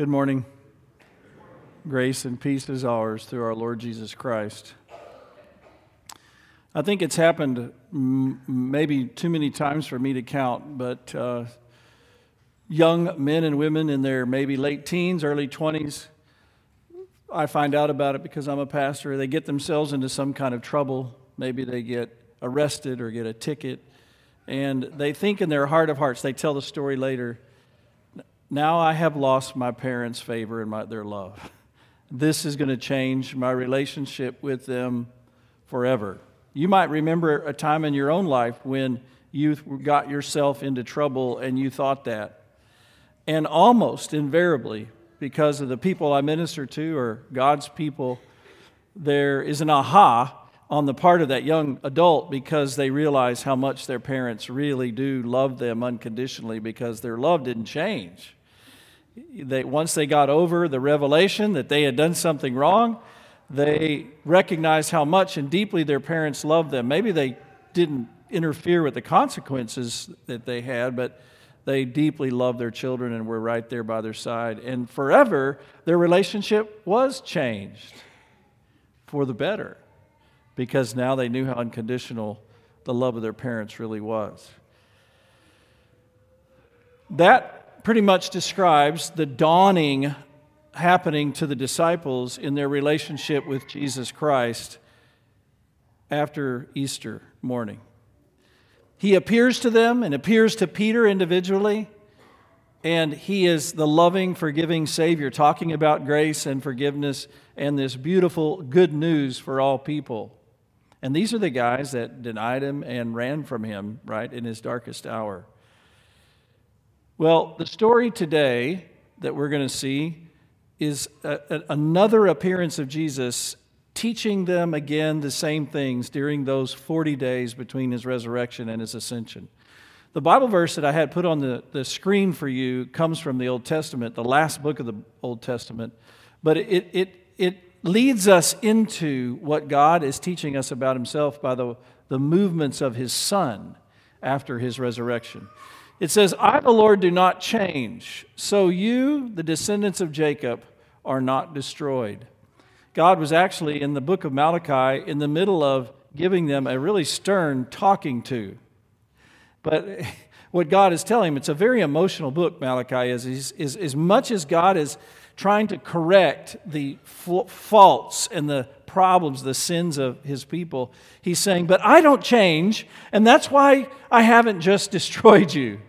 Good morning. Grace and peace is ours through our Lord Jesus Christ. I think it's happened maybe too many times for me to count, but uh, young men and women in their maybe late teens, early 20s, I find out about it because I'm a pastor. They get themselves into some kind of trouble. Maybe they get arrested or get a ticket. And they think in their heart of hearts, they tell the story later now I have lost my parents' favor and my, their love. This is going to change my relationship with them forever. You might remember a time in your own life when you got yourself into trouble and you thought that. And almost invariably, because of the people I minister to or God's people, there is an aha on the part of that young adult because they realize how much their parents really do love them unconditionally because their love didn't change they, once they got over the revelation that they had done something wrong, they recognized how much and deeply their parents loved them. Maybe they didn't interfere with the consequences that they had, but they deeply loved their children and were right there by their side. And forever, their relationship was changed for the better because now they knew how unconditional the love of their parents really was. That pretty much describes the dawning happening to the disciples in their relationship with Jesus Christ after Easter morning. He appears to them and appears to Peter individually, and he is the loving, forgiving Savior, talking about grace and forgiveness and this beautiful good news for all people. And these are the guys that denied him and ran from him, right, in his darkest hour. Well, the story today that we're going to see is a, a, another appearance of Jesus teaching them again the same things during those 40 days between his resurrection and his ascension. The Bible verse that I had put on the, the screen for you comes from the Old Testament, the last book of the Old Testament, but it, it, it leads us into what God is teaching us about himself by the, the movements of his Son after his resurrection. It says, I, the Lord, do not change. So you, the descendants of Jacob, are not destroyed. God was actually in the book of Malachi in the middle of giving them a really stern talking to. But what God is telling them, it's a very emotional book, Malachi is, is, is as much as God is trying to correct the faults and the problems, the sins of his people, he's saying, But I don't change, and that's why I haven't just destroyed you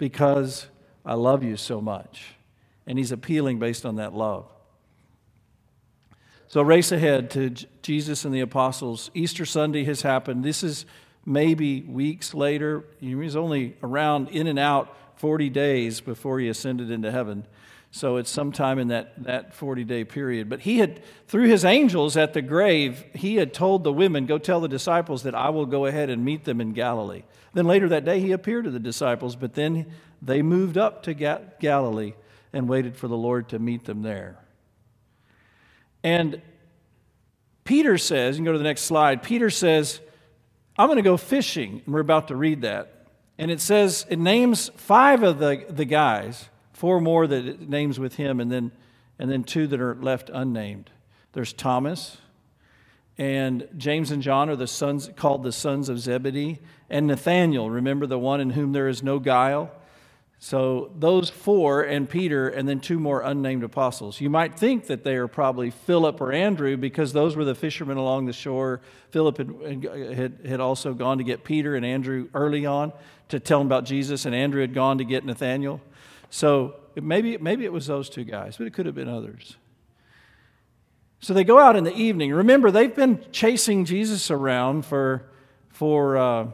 because I love you so much. And he's appealing based on that love. So, race ahead to Jesus and the apostles. Easter Sunday has happened. This is maybe weeks later. He was only around in and out 40 days before he ascended into heaven. So it's sometime in that, that 40 day period. But he had, through his angels at the grave, he had told the women, Go tell the disciples that I will go ahead and meet them in Galilee. Then later that day, he appeared to the disciples, but then they moved up to Ga- Galilee and waited for the Lord to meet them there. And Peter says, you can go to the next slide. Peter says, I'm going to go fishing. And we're about to read that. And it says, it names five of the, the guys, four more that names with him, and then, and then two that are left unnamed. There's Thomas, and James and John are the sons called the sons of Zebedee, and Nathaniel, remember the one in whom there is no guile? So those four and Peter, and then two more unnamed apostles. You might think that they are probably Philip or Andrew because those were the fishermen along the shore. Philip had, had, had also gone to get Peter and Andrew early on to tell them about Jesus, and Andrew had gone to get Nathaniel. So maybe, maybe it was those two guys, but it could have been others. So they go out in the evening. Remember, they've been chasing Jesus around for, for uh,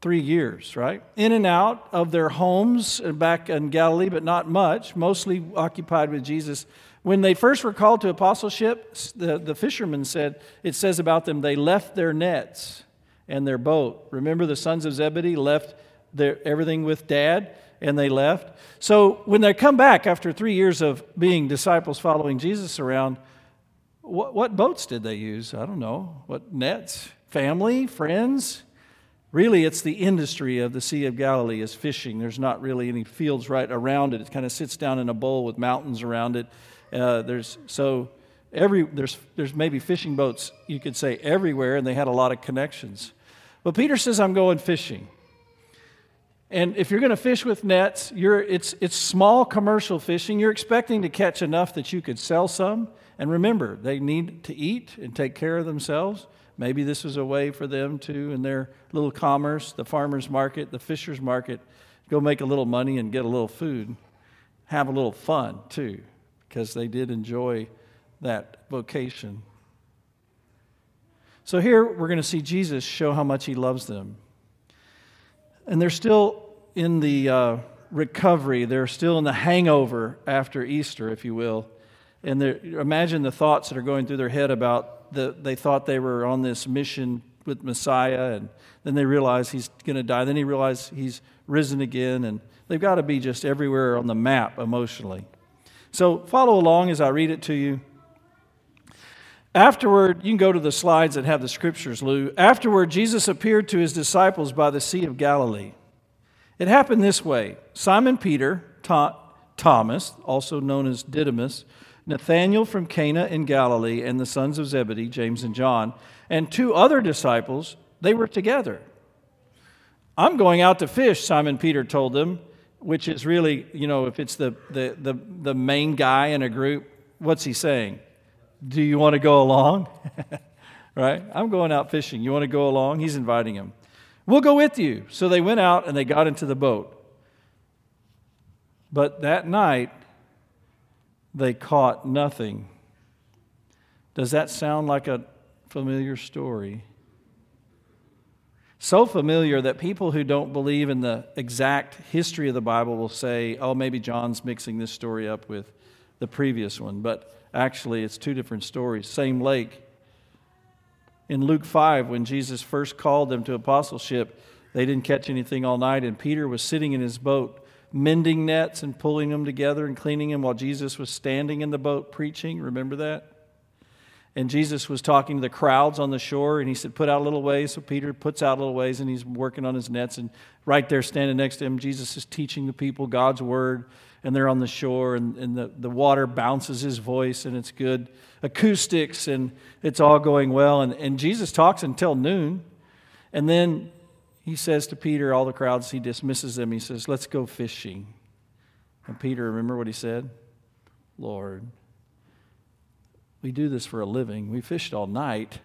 three years, right? In and out of their homes back in Galilee, but not much, mostly occupied with Jesus. When they first were called to apostleship, the, the fishermen said, it says about them, they left their nets and their boat. Remember, the sons of Zebedee left their, everything with dad and they left. So when they come back after three years of being disciples following Jesus around, what, what boats did they use? I don't know. What nets? Family? Friends? Really, it's the industry of the Sea of Galilee is fishing. There's not really any fields right around it. It kind of sits down in a bowl with mountains around it. Uh, there's so every there's there's maybe fishing boats you could say everywhere, and they had a lot of connections. But Peter says, "I'm going fishing." And if you're going to fish with nets, you're, it's, it's small commercial fishing. You're expecting to catch enough that you could sell some. And remember, they need to eat and take care of themselves. Maybe this was a way for them to, in their little commerce, the farmer's market, the fisher's market, go make a little money and get a little food. Have a little fun, too, because they did enjoy that vocation. So here we're going to see Jesus show how much he loves them. And they're still in the uh, recovery, they're still in the hangover after Easter, if you will. And imagine the thoughts that are going through their head about the, they thought they were on this mission with Messiah, and then they realize he's going to die. Then he realizes he's risen again, and they've got to be just everywhere on the map emotionally. So follow along as I read it to you. Afterward, you can go to the slides that have the scriptures, Lou. Afterward, Jesus appeared to his disciples by the Sea of Galilee. It happened this way Simon Peter, Thomas, also known as Didymus, Nathanael from Cana in Galilee, and the sons of Zebedee, James and John, and two other disciples, they were together. I'm going out to fish, Simon Peter told them, which is really, you know, if it's the, the, the, the main guy in a group, what's he saying? Do you want to go along? right? I'm going out fishing. You want to go along? He's inviting him. We'll go with you. So they went out and they got into the boat. But that night, they caught nothing. Does that sound like a familiar story? So familiar that people who don't believe in the exact history of the Bible will say, oh, maybe John's mixing this story up with the previous one. But actually, it's two different stories. Same lake. In Luke 5, when Jesus first called them to apostleship, they didn't catch anything all night, and Peter was sitting in his boat mending nets and pulling them together and cleaning them while Jesus was standing in the boat preaching. Remember that? And Jesus was talking to the crowds on the shore, and he said, Put out a little ways. So Peter puts out a little ways, and he's working on his nets. And right there, standing next to him, Jesus is teaching the people God's word, and they're on the shore, and, and the, the water bounces his voice, and it's good acoustics, and it's all going well. And, and Jesus talks until noon. And then he says to Peter, all the crowds, he dismisses them. He says, Let's go fishing. And Peter, remember what he said? Lord, we do this for a living. We fished all night.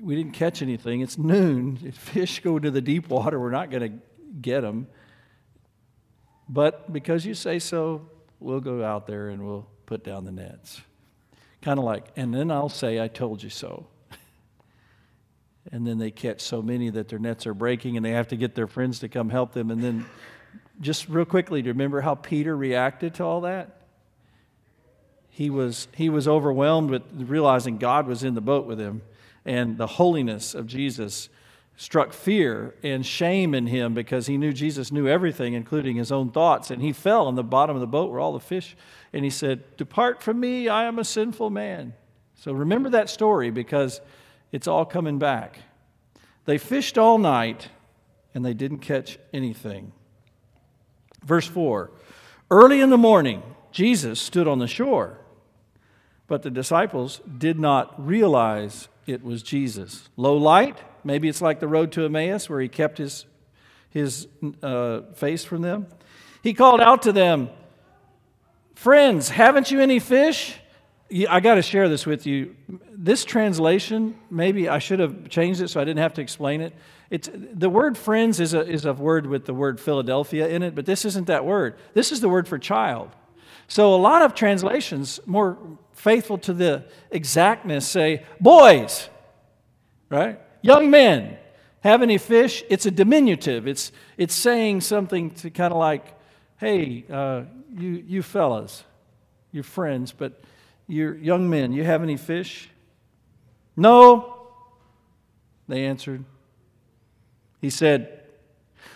We didn't catch anything. It's noon. If fish go into the deep water, we're not going to get them. But because you say so, we'll go out there and we'll put down the nets. Kind of like, and then I'll say, I told you so and then they catch so many that their nets are breaking and they have to get their friends to come help them. And then, just real quickly, do you remember how Peter reacted to all that? He was, he was overwhelmed with realizing God was in the boat with him, and the holiness of Jesus struck fear and shame in him because he knew Jesus knew everything, including his own thoughts. And he fell on the bottom of the boat where all the fish, and he said, Depart from me, I am a sinful man. So remember that story because it's all coming back. They fished all night and they didn't catch anything. Verse 4 Early in the morning, Jesus stood on the shore, but the disciples did not realize it was Jesus. Low light, maybe it's like the road to Emmaus where he kept his, his uh, face from them. He called out to them, Friends, haven't you any fish? I got to share this with you. This translation, maybe I should have changed it so I didn't have to explain it. It's, the word friends is a, is a word with the word Philadelphia in it, but this isn't that word. This is the word for child. So a lot of translations, more faithful to the exactness, say boys, right? Young men. Have any fish? It's a diminutive. It's, it's saying something to kind of like, hey, uh, you, you fellas, you friends, but you're young men, you have any fish? No, they answered. He said,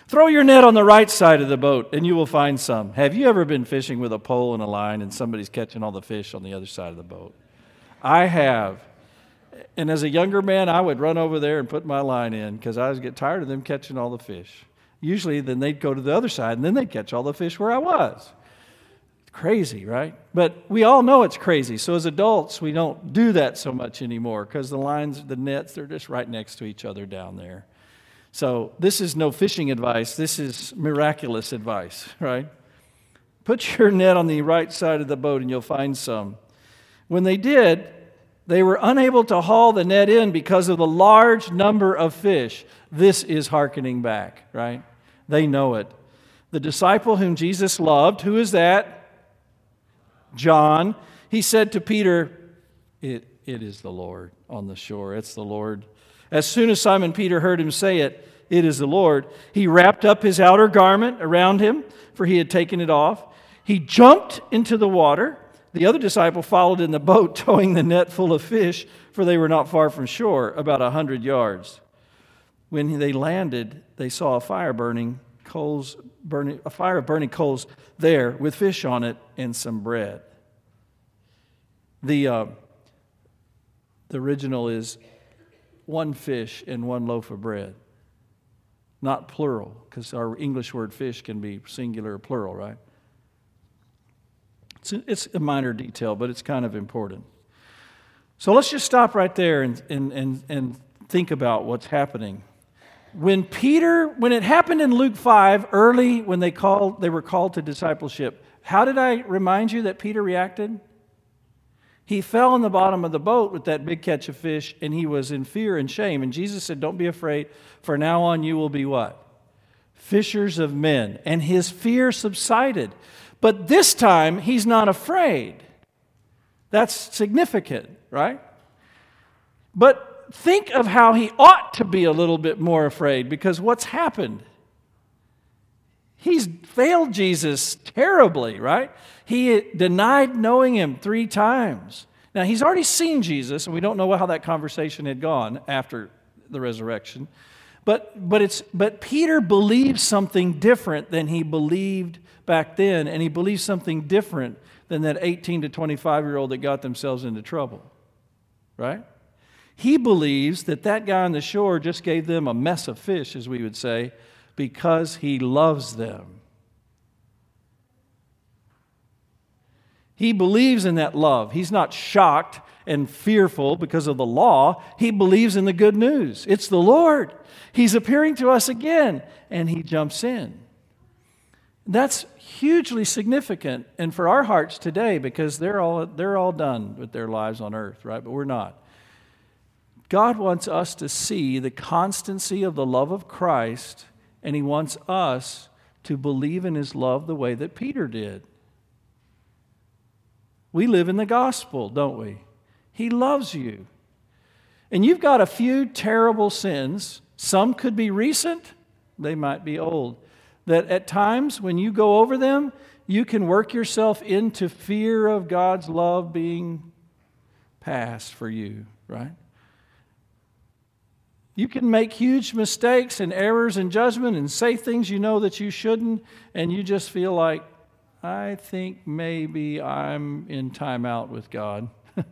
Throw your net on the right side of the boat and you will find some. Have you ever been fishing with a pole and a line and somebody's catching all the fish on the other side of the boat? I have. And as a younger man, I would run over there and put my line in because I was get tired of them catching all the fish. Usually, then they'd go to the other side and then they'd catch all the fish where I was. Crazy, right? But we all know it's crazy. So as adults, we don't do that so much anymore because the lines, the nets, they're just right next to each other down there. So this is no fishing advice. This is miraculous advice, right? Put your net on the right side of the boat and you'll find some. When they did, they were unable to haul the net in because of the large number of fish. This is hearkening back, right? They know it. The disciple whom Jesus loved, who is that? John, he said to Peter, it, it is the Lord on the shore. It's the Lord. As soon as Simon Peter heard him say it, it is the Lord, he wrapped up his outer garment around him, for he had taken it off. He jumped into the water. The other disciple followed in the boat, towing the net full of fish, for they were not far from shore, about a hundred yards. When they landed, they saw a fire burning coals burning, a fire of burning coals there with fish on it and some bread. The, uh, the original is one fish and one loaf of bread, not plural, because our English word fish can be singular or plural, right? It's a, it's a minor detail, but it's kind of important. So let's just stop right there and, and, and, and think about what's happening when Peter, when it happened in Luke 5, early when they called, they were called to discipleship, how did I remind you that Peter reacted? He fell in the bottom of the boat with that big catch of fish, and he was in fear and shame. And Jesus said, Don't be afraid, for now on you will be what? Fishers of men. And his fear subsided. But this time, he's not afraid. That's significant, right? But think of how he ought to be a little bit more afraid because what's happened? He's failed Jesus terribly, right? He denied knowing him three times. Now, he's already seen Jesus, and we don't know how that conversation had gone after the resurrection. But, but, it's, but Peter believes something different than he believed back then, and he believes something different than that 18 to 25 year old that got themselves into trouble, right? He believes that that guy on the shore just gave them a mess of fish, as we would say, because he loves them. He believes in that love. He's not shocked and fearful because of the law. He believes in the good news. It's the Lord. He's appearing to us again, and he jumps in. That's hugely significant and for our hearts today because they're all, they're all done with their lives on earth, right? But we're not. God wants us to see the constancy of the love of Christ, and He wants us to believe in His love the way that Peter did. We live in the gospel, don't we? He loves you. And you've got a few terrible sins. Some could be recent, they might be old. That at times, when you go over them, you can work yourself into fear of God's love being passed for you, right? You can make huge mistakes and errors in judgment and say things you know that you shouldn't, and you just feel like, I think maybe I'm in timeout with God.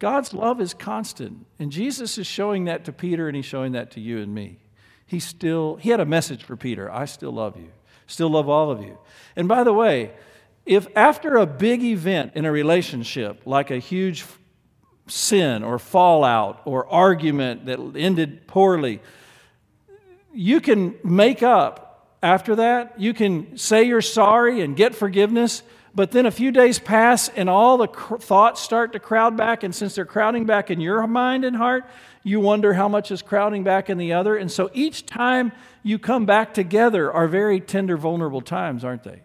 God's love is constant, and Jesus is showing that to Peter, and he's showing that to you and me. He still, he had a message for Peter I still love you, still love all of you. And by the way, if after a big event in a relationship, like a huge sin or fallout or argument that ended poorly, you can make up after that. You can say you're sorry and get forgiveness, but then a few days pass and all the cr- thoughts start to crowd back. And since they're crowding back in your mind and heart, you wonder how much is crowding back in the other. And so each time you come back together are very tender, vulnerable times, aren't they?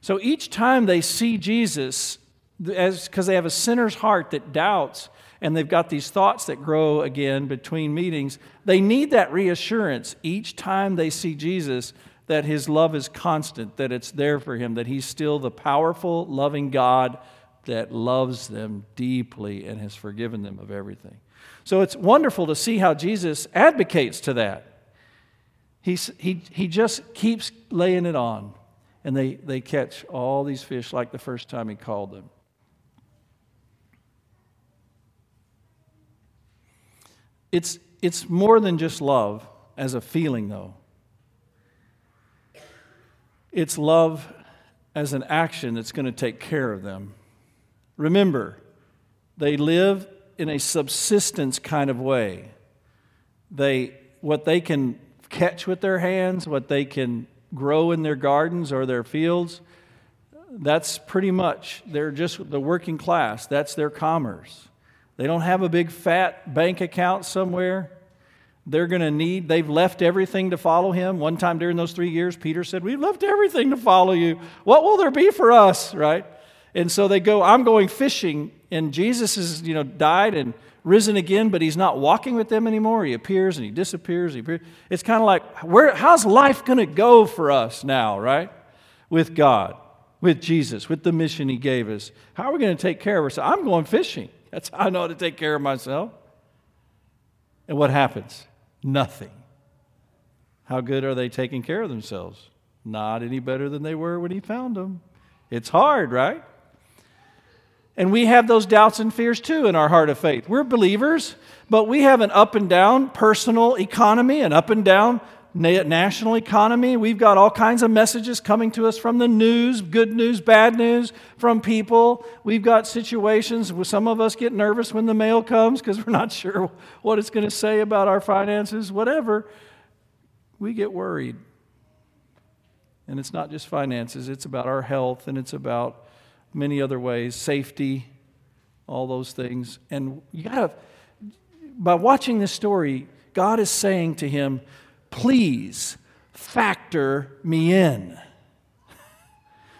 So each time they see Jesus, because they have a sinner's heart that doubts and they've got these thoughts that grow again between meetings, they need that reassurance each time they see Jesus that his love is constant, that it's there for him, that he's still the powerful, loving God that loves them deeply and has forgiven them of everything. So it's wonderful to see how Jesus advocates to that. He's, he, he just keeps laying it on, and they, they catch all these fish like the first time he called them. It's, it's more than just love as a feeling, though. It's love as an action that's going to take care of them. Remember, they live in a subsistence kind of way. They, what they can catch with their hands, what they can grow in their gardens or their fields, that's pretty much, they're just the working class. That's their commerce. They don't have a big fat bank account somewhere. They're going to need, they've left everything to follow him. One time during those three years, Peter said, We've left everything to follow you. What will there be for us, right? And so they go, I'm going fishing. And Jesus has, you know, died and risen again, but he's not walking with them anymore. He appears and he disappears. It's kind of like, where, how's life going to go for us now, right? With God, with Jesus, with the mission he gave us. How are we going to take care of ourselves? I'm going fishing. That's how I know how to take care of myself. And what happens? Nothing. How good are they taking care of themselves? Not any better than they were when he found them. It's hard, right? And we have those doubts and fears too in our heart of faith. We're believers, but we have an up and down personal economy, an up and down national economy. We've got all kinds of messages coming to us from the news, good news, bad news, from people. We've got situations where some of us get nervous when the mail comes because we're not sure what it's going to say about our finances, whatever. We get worried. And it's not just finances, it's about our health and it's about many other ways, safety, all those things. And you got to, by watching this story, God is saying to him, please factor me in.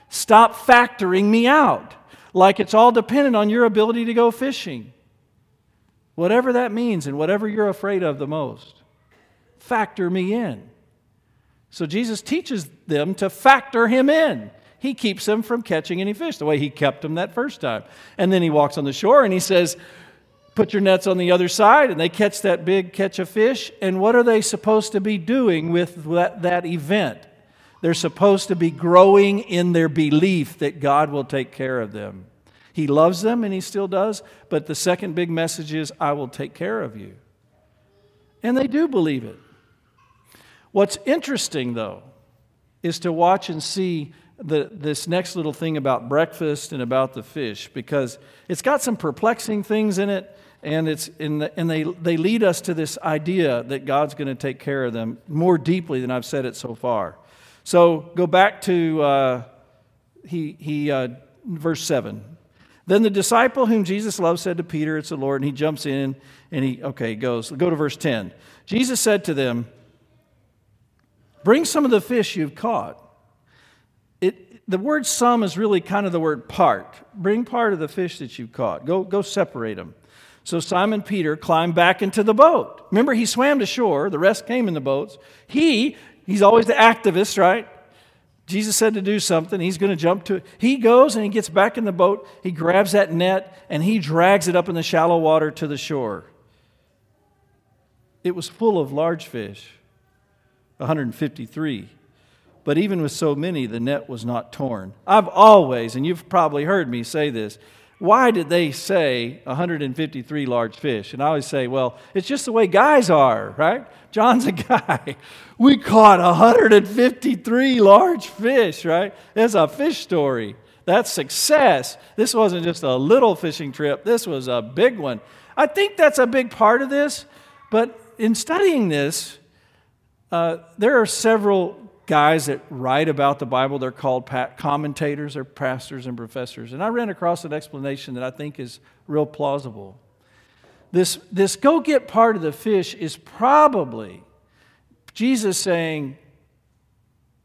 Stop factoring me out like it's all dependent on your ability to go fishing. Whatever that means and whatever you're afraid of the most, factor me in. So Jesus teaches them to factor him in he keeps them from catching any fish, the way he kept them that first time. And then he walks on the shore and he says, Put your nets on the other side, and they catch that big catch of fish. And what are they supposed to be doing with that, that event? They're supposed to be growing in their belief that God will take care of them. He loves them, and He still does, but the second big message is, I will take care of you. And they do believe it. What's interesting, though, is to watch and see the, this next little thing about breakfast and about the fish because it's got some perplexing things in it and, it's the, and they, they lead us to this idea that God's going to take care of them more deeply than I've said it so far. So go back to uh, he, he, uh, verse 7. Then the disciple whom Jesus loved said to Peter, It's the Lord, and he jumps in and he, okay, goes. Go to verse 10. Jesus said to them, Bring some of the fish you've caught the word some is really kind of the word part. Bring part of the fish that you've caught. Go, go separate them. So Simon Peter climbed back into the boat. Remember, he swam to shore. The rest came in the boats. He, he's always the activist, right? Jesus said to do something. He's going to jump to it. He goes and he gets back in the boat. He grabs that net and he drags it up in the shallow water to the shore. It was full of large fish, 153 but even with so many, the net was not torn. I've always, and you've probably heard me say this, why did they say 153 large fish? And I always say, well, it's just the way guys are, right? John's a guy. We caught 153 large fish, right? It's a fish story. That's success. This wasn't just a little fishing trip, this was a big one. I think that's a big part of this, but in studying this, uh, there are several guys that write about the Bible, they're called commentators or pastors and professors. And I ran across an explanation that I think is real plausible. This, this go get part of the fish is probably Jesus saying,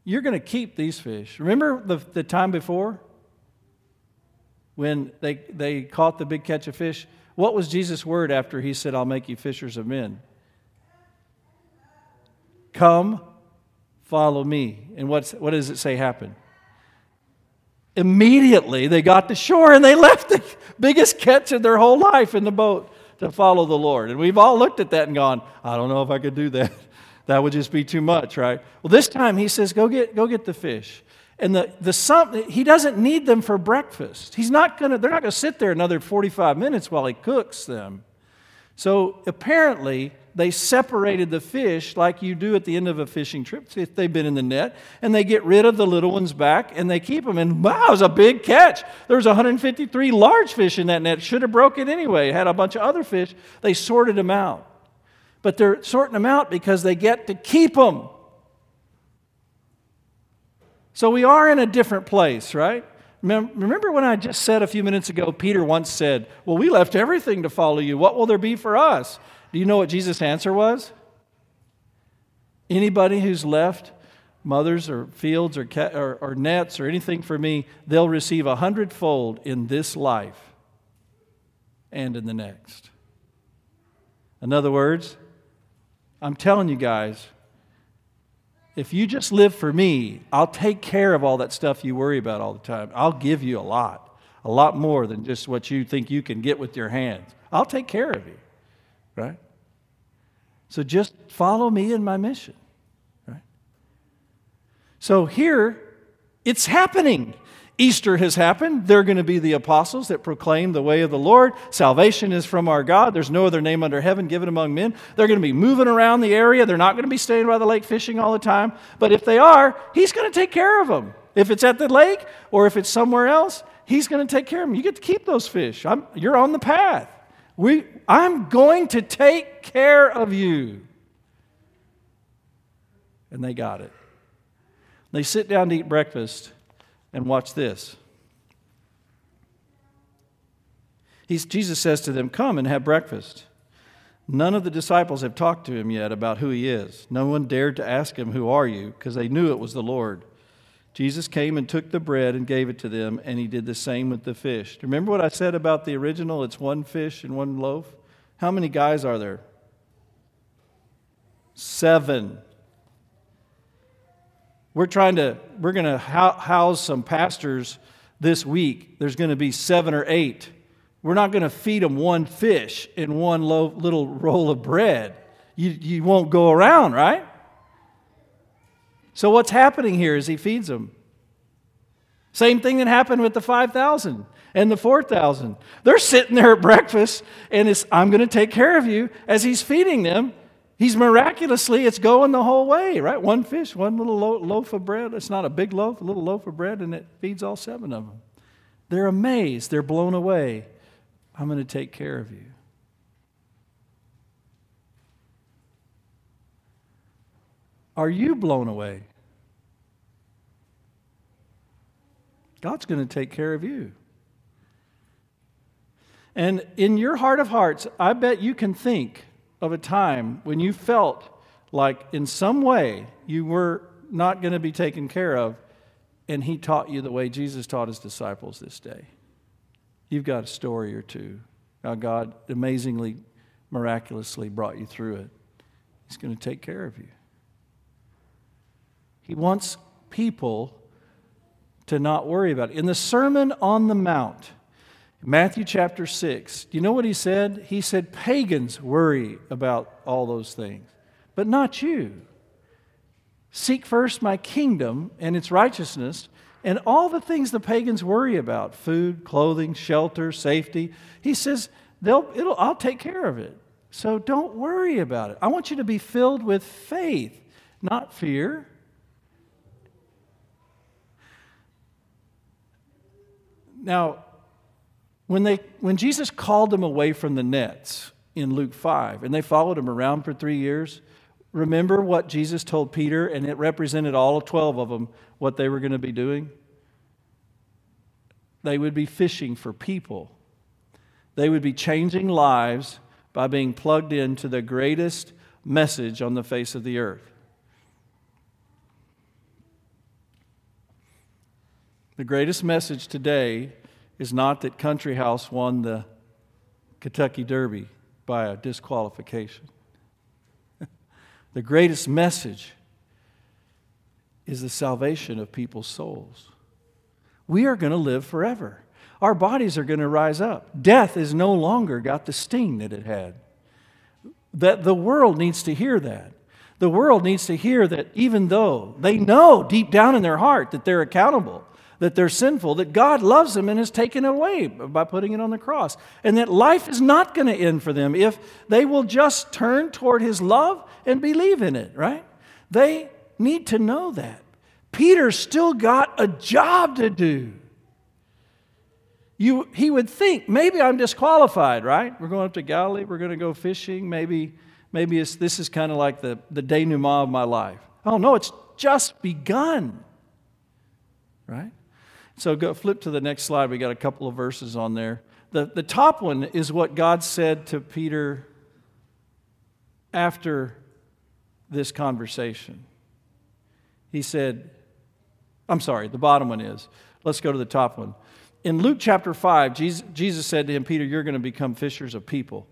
You're going to keep these fish. Remember the, the time before when they, they caught the big catch of fish? What was Jesus' word after he said, I'll make you fishers of men? Come Follow me. And what's, what does it say happened? Immediately they got to shore and they left the biggest catch of their whole life in the boat to follow the Lord. And we've all looked at that and gone, I don't know if I could do that. That would just be too much, right? Well, this time he says, Go get, go get the fish. And the, the some, he doesn't need them for breakfast. He's not gonna, they're not going to sit there another 45 minutes while he cooks them. So apparently, they separated the fish like you do at the end of a fishing trip if they've been in the net, and they get rid of the little ones back and they keep them. And wow, it was a big catch. There was 153 large fish in that net. Should have broke it anyway. Had a bunch of other fish. They sorted them out. But they're sorting them out because they get to keep them. So we are in a different place, right? Remember when I just said a few minutes ago, Peter once said, Well, we left everything to follow you. What will there be for us? Do you know what Jesus' answer was? Anybody who's left mothers or fields or, or, or nets or anything for me, they'll receive a hundredfold in this life and in the next. In other words, I'm telling you guys, if you just live for me, I'll take care of all that stuff you worry about all the time. I'll give you a lot, a lot more than just what you think you can get with your hands. I'll take care of you, right? So just follow me in my mission, right? So here, it's happening. Easter has happened. They're going to be the apostles that proclaim the way of the Lord. Salvation is from our God. There's no other name under heaven given among men. They're going to be moving around the area. They're not going to be staying by the lake fishing all the time. But if they are, He's going to take care of them. If it's at the lake or if it's somewhere else, He's going to take care of them. You get to keep those fish. I'm, you're on the path. We, I'm going to take care of you. And they got it. They sit down to eat breakfast. And watch this. He's, Jesus says to them, Come and have breakfast. None of the disciples have talked to him yet about who he is. No one dared to ask him, Who are you? because they knew it was the Lord. Jesus came and took the bread and gave it to them, and he did the same with the fish. Remember what I said about the original? It's one fish and one loaf. How many guys are there? Seven. We're trying to, we're going to house some pastors this week. There's going to be seven or eight. We're not going to feed them one fish and one little roll of bread. You, you won't go around, right? So, what's happening here is he feeds them. Same thing that happened with the 5,000 and the 4,000. They're sitting there at breakfast, and it's, I'm going to take care of you as he's feeding them. He's miraculously, it's going the whole way, right? One fish, one little loaf of bread. It's not a big loaf, a little loaf of bread, and it feeds all seven of them. They're amazed, they're blown away. I'm going to take care of you. Are you blown away? God's going to take care of you. And in your heart of hearts, I bet you can think of a time when you felt like in some way you were not going to be taken care of, and He taught you the way Jesus taught His disciples this day? You've got a story or two how God amazingly, miraculously brought you through it. He's going to take care of you. He wants people to not worry about it. In the Sermon on the Mount, Matthew chapter 6, do you know what he said? He said, Pagans worry about all those things, but not you. Seek first my kingdom and its righteousness, and all the things the pagans worry about food, clothing, shelter, safety. He says, I'll take care of it. So don't worry about it. I want you to be filled with faith, not fear. Now, when, they, when Jesus called them away from the nets in Luke 5, and they followed him around for three years, remember what Jesus told Peter, and it represented all of 12 of them, what they were going to be doing? They would be fishing for people, they would be changing lives by being plugged into the greatest message on the face of the earth. The greatest message today is not that Country House won the Kentucky Derby by a disqualification. the greatest message is the salvation of people's souls. We are going to live forever. Our bodies are going to rise up. Death has no longer got the sting that it had. That the world needs to hear that. The world needs to hear that even though they know deep down in their heart that they're accountable, that they're sinful, that God loves them and has taken it away by putting it on the cross, and that life is not going to end for them if they will just turn toward His love and believe in it, right? They need to know that. Peter still got a job to do. You, he would think, maybe I'm disqualified, right? We're going up to Galilee, we're going to go fishing. Maybe, maybe this is kind of like the, the denouement of my life. Oh, no, it's just begun, right? So go flip to the next slide. We got a couple of verses on there. The, the top one is what God said to Peter after this conversation. He said, I'm sorry, the bottom one is. Let's go to the top one. In Luke chapter 5, Jesus, Jesus said to him, Peter, you're going to become fishers of people.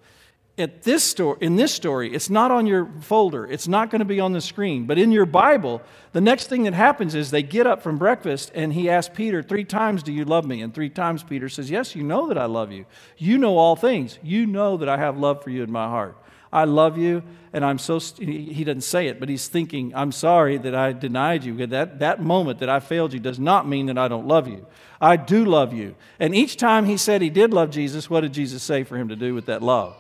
At this story, in this story, it's not on your folder. It's not going to be on the screen. But in your Bible, the next thing that happens is they get up from breakfast and he asks Peter three times, Do you love me? And three times Peter says, Yes, you know that I love you. You know all things. You know that I have love for you in my heart. I love you, and I'm so, he doesn't say it, but he's thinking, I'm sorry that I denied you. That, that moment that I failed you does not mean that I don't love you. I do love you. And each time he said he did love Jesus, what did Jesus say for him to do with that love?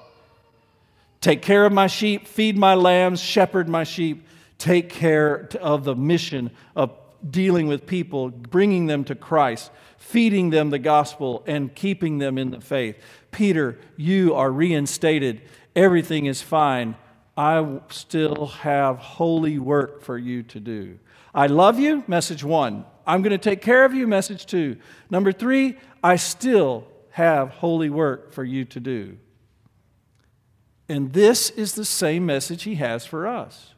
Take care of my sheep, feed my lambs, shepherd my sheep, take care of the mission of dealing with people, bringing them to Christ, feeding them the gospel, and keeping them in the faith. Peter, you are reinstated everything is fine, I still have holy work for you to do. I love you, message one. I'm going to take care of you, message two. Number three, I still have holy work for you to do. And this is the same message he has for us.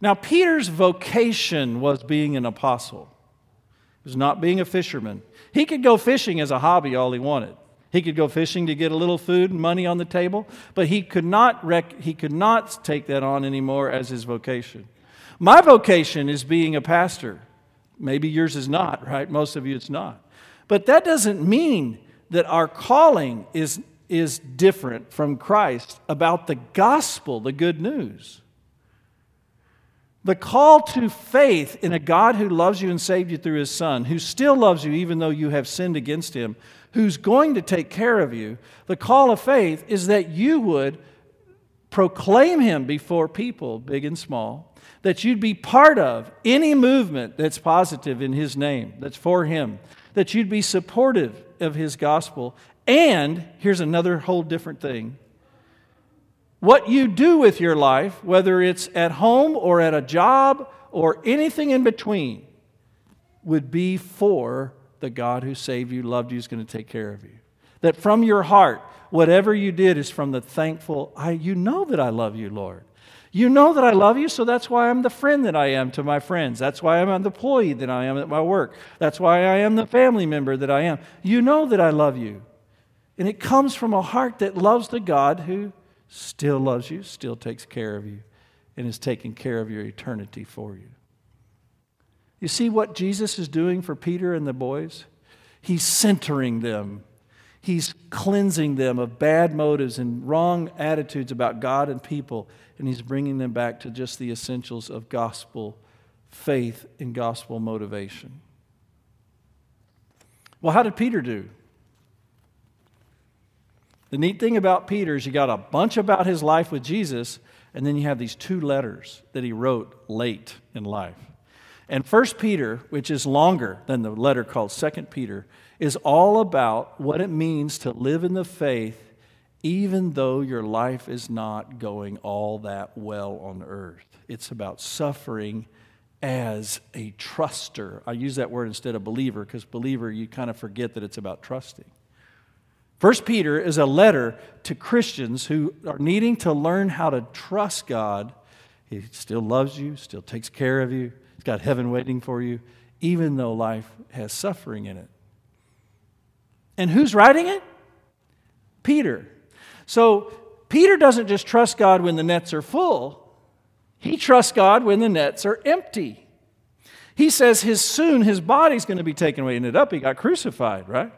Now, Peter's vocation was being an apostle, it was not being a fisherman. He could go fishing as a hobby all he wanted. He could go fishing to get a little food and money on the table, but he could not, rec- he could not take that on anymore as his vocation. My vocation is being a pastor. Maybe yours is not, right? Most of you it's not. But that doesn't mean that our calling is, is different from Christ about the gospel, the good news. The call to faith in a God who loves you and saved you through his Son, who still loves you even though you have sinned against him, who's going to take care of you, the call of faith is that you would proclaim him before people, big and small, that you'd be part of any movement that's positive in his name, that's for him, that you'd be supportive of his gospel. And here's another whole different thing. What you do with your life, whether it's at home or at a job or anything in between, would be for the God who saved you, loved you, is going to take care of you. That from your heart, whatever you did is from the thankful, I, you know that I love you, Lord. You know that I love you, so that's why I'm the friend that I am to my friends. That's why I'm the employee that I am at my work. That's why I am the family member that I am. You know that I love you. And it comes from a heart that loves the God who still loves you, still takes care of you, and is taking care of your eternity for you. You see what Jesus is doing for Peter and the boys? He's centering them. He's cleansing them of bad motives and wrong attitudes about God and people, and he's bringing them back to just the essentials of gospel faith and gospel motivation. Well, how did Peter do? The neat thing about Peter is you got a bunch about his life with Jesus, and then you have these two letters that he wrote late in life. And First Peter, which is longer than the letter called Second Peter, is all about what it means to live in the faith even though your life is not going all that well on earth. It's about suffering as a truster. I use that word instead of believer because believer, you kind of forget that it's about trusting. First Peter is a letter to Christians who are needing to learn how to trust God. He still loves you, still takes care of you, He's got heaven waiting for you, even though life has suffering in it. And who's writing it? Peter. So Peter doesn't just trust God when the nets are full, he trusts God when the nets are empty. He says his soon his body's going to be taken away. Ended up, he got crucified, right?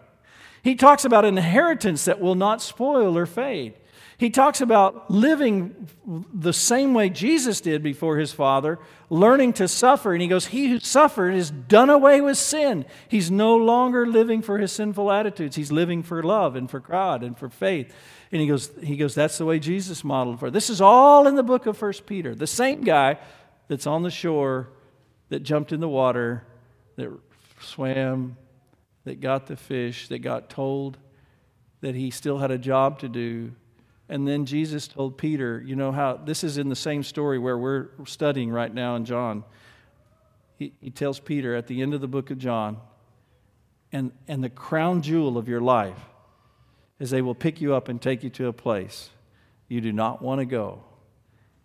He talks about an inheritance that will not spoil or fade. He talks about living the same way Jesus did before his Father, learning to suffer. And he goes, He who suffered is done away with sin. He's no longer living for his sinful attitudes. He's living for love and for God and for faith. And he goes, he goes, That's the way Jesus modeled for. This is all in the book of First Peter. The same guy that's on the shore, that jumped in the water, that swam, that got the fish, that got told that he still had a job to do and then Jesus told Peter, you know how this is in the same story where we're studying right now in John. He, he tells Peter at the end of the book of John, and, and the crown jewel of your life is they will pick you up and take you to a place you do not want to go.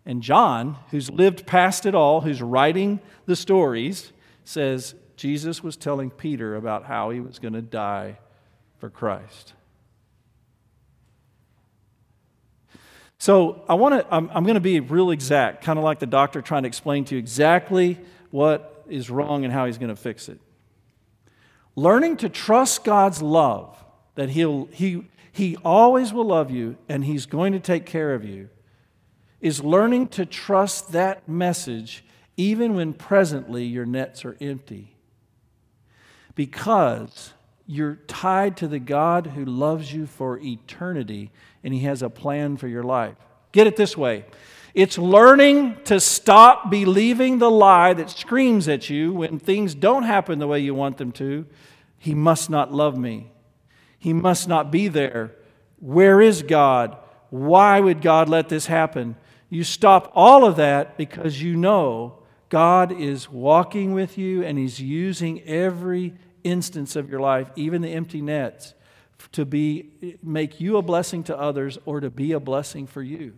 And John, who's lived past it all, who's writing the stories, says Jesus was telling Peter about how he was going to die for Christ. So I want to, I'm, I'm going to be real exact, kind of like the doctor trying to explain to you exactly what is wrong and how he's going to fix it. Learning to trust God's love, that he'll, he, he always will love you and he's going to take care of you, is learning to trust that message even when presently your nets are empty. Because you're tied to the God who loves you for eternity and He has a plan for your life. Get it this way it's learning to stop believing the lie that screams at you when things don't happen the way you want them to. He must not love me. He must not be there. Where is God? Why would God let this happen? You stop all of that because you know God is walking with you and He's using every instance of your life, even the empty nets, to be make you a blessing to others or to be a blessing for you.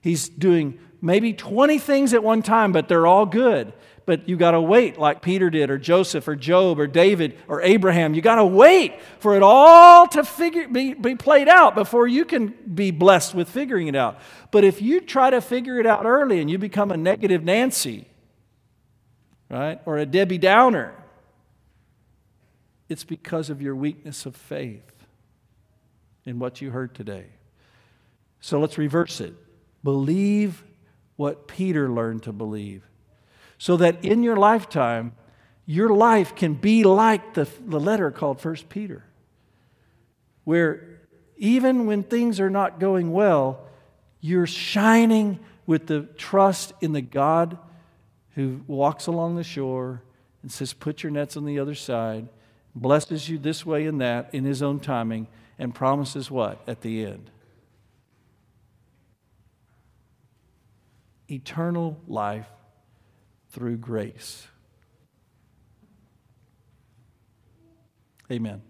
He's doing maybe 20 things at one time, but they're all good. But you got to wait, like Peter did, or Joseph, or Job, or David, or Abraham. You got to wait for it all to figure, be, be played out before you can be blessed with figuring it out. But if you try to figure it out early and you become a negative Nancy, right, or a Debbie Downer, it's because of your weakness of faith in what you heard today. So let's reverse it. Believe what Peter learned to believe, so that in your lifetime, your life can be like the, the letter called First Peter, where even when things are not going well, you're shining with the trust in the God who walks along the shore and says, Put your nets on the other side blesses you this way and that in His own timing, and promises what at the end? Eternal life through grace. Amen.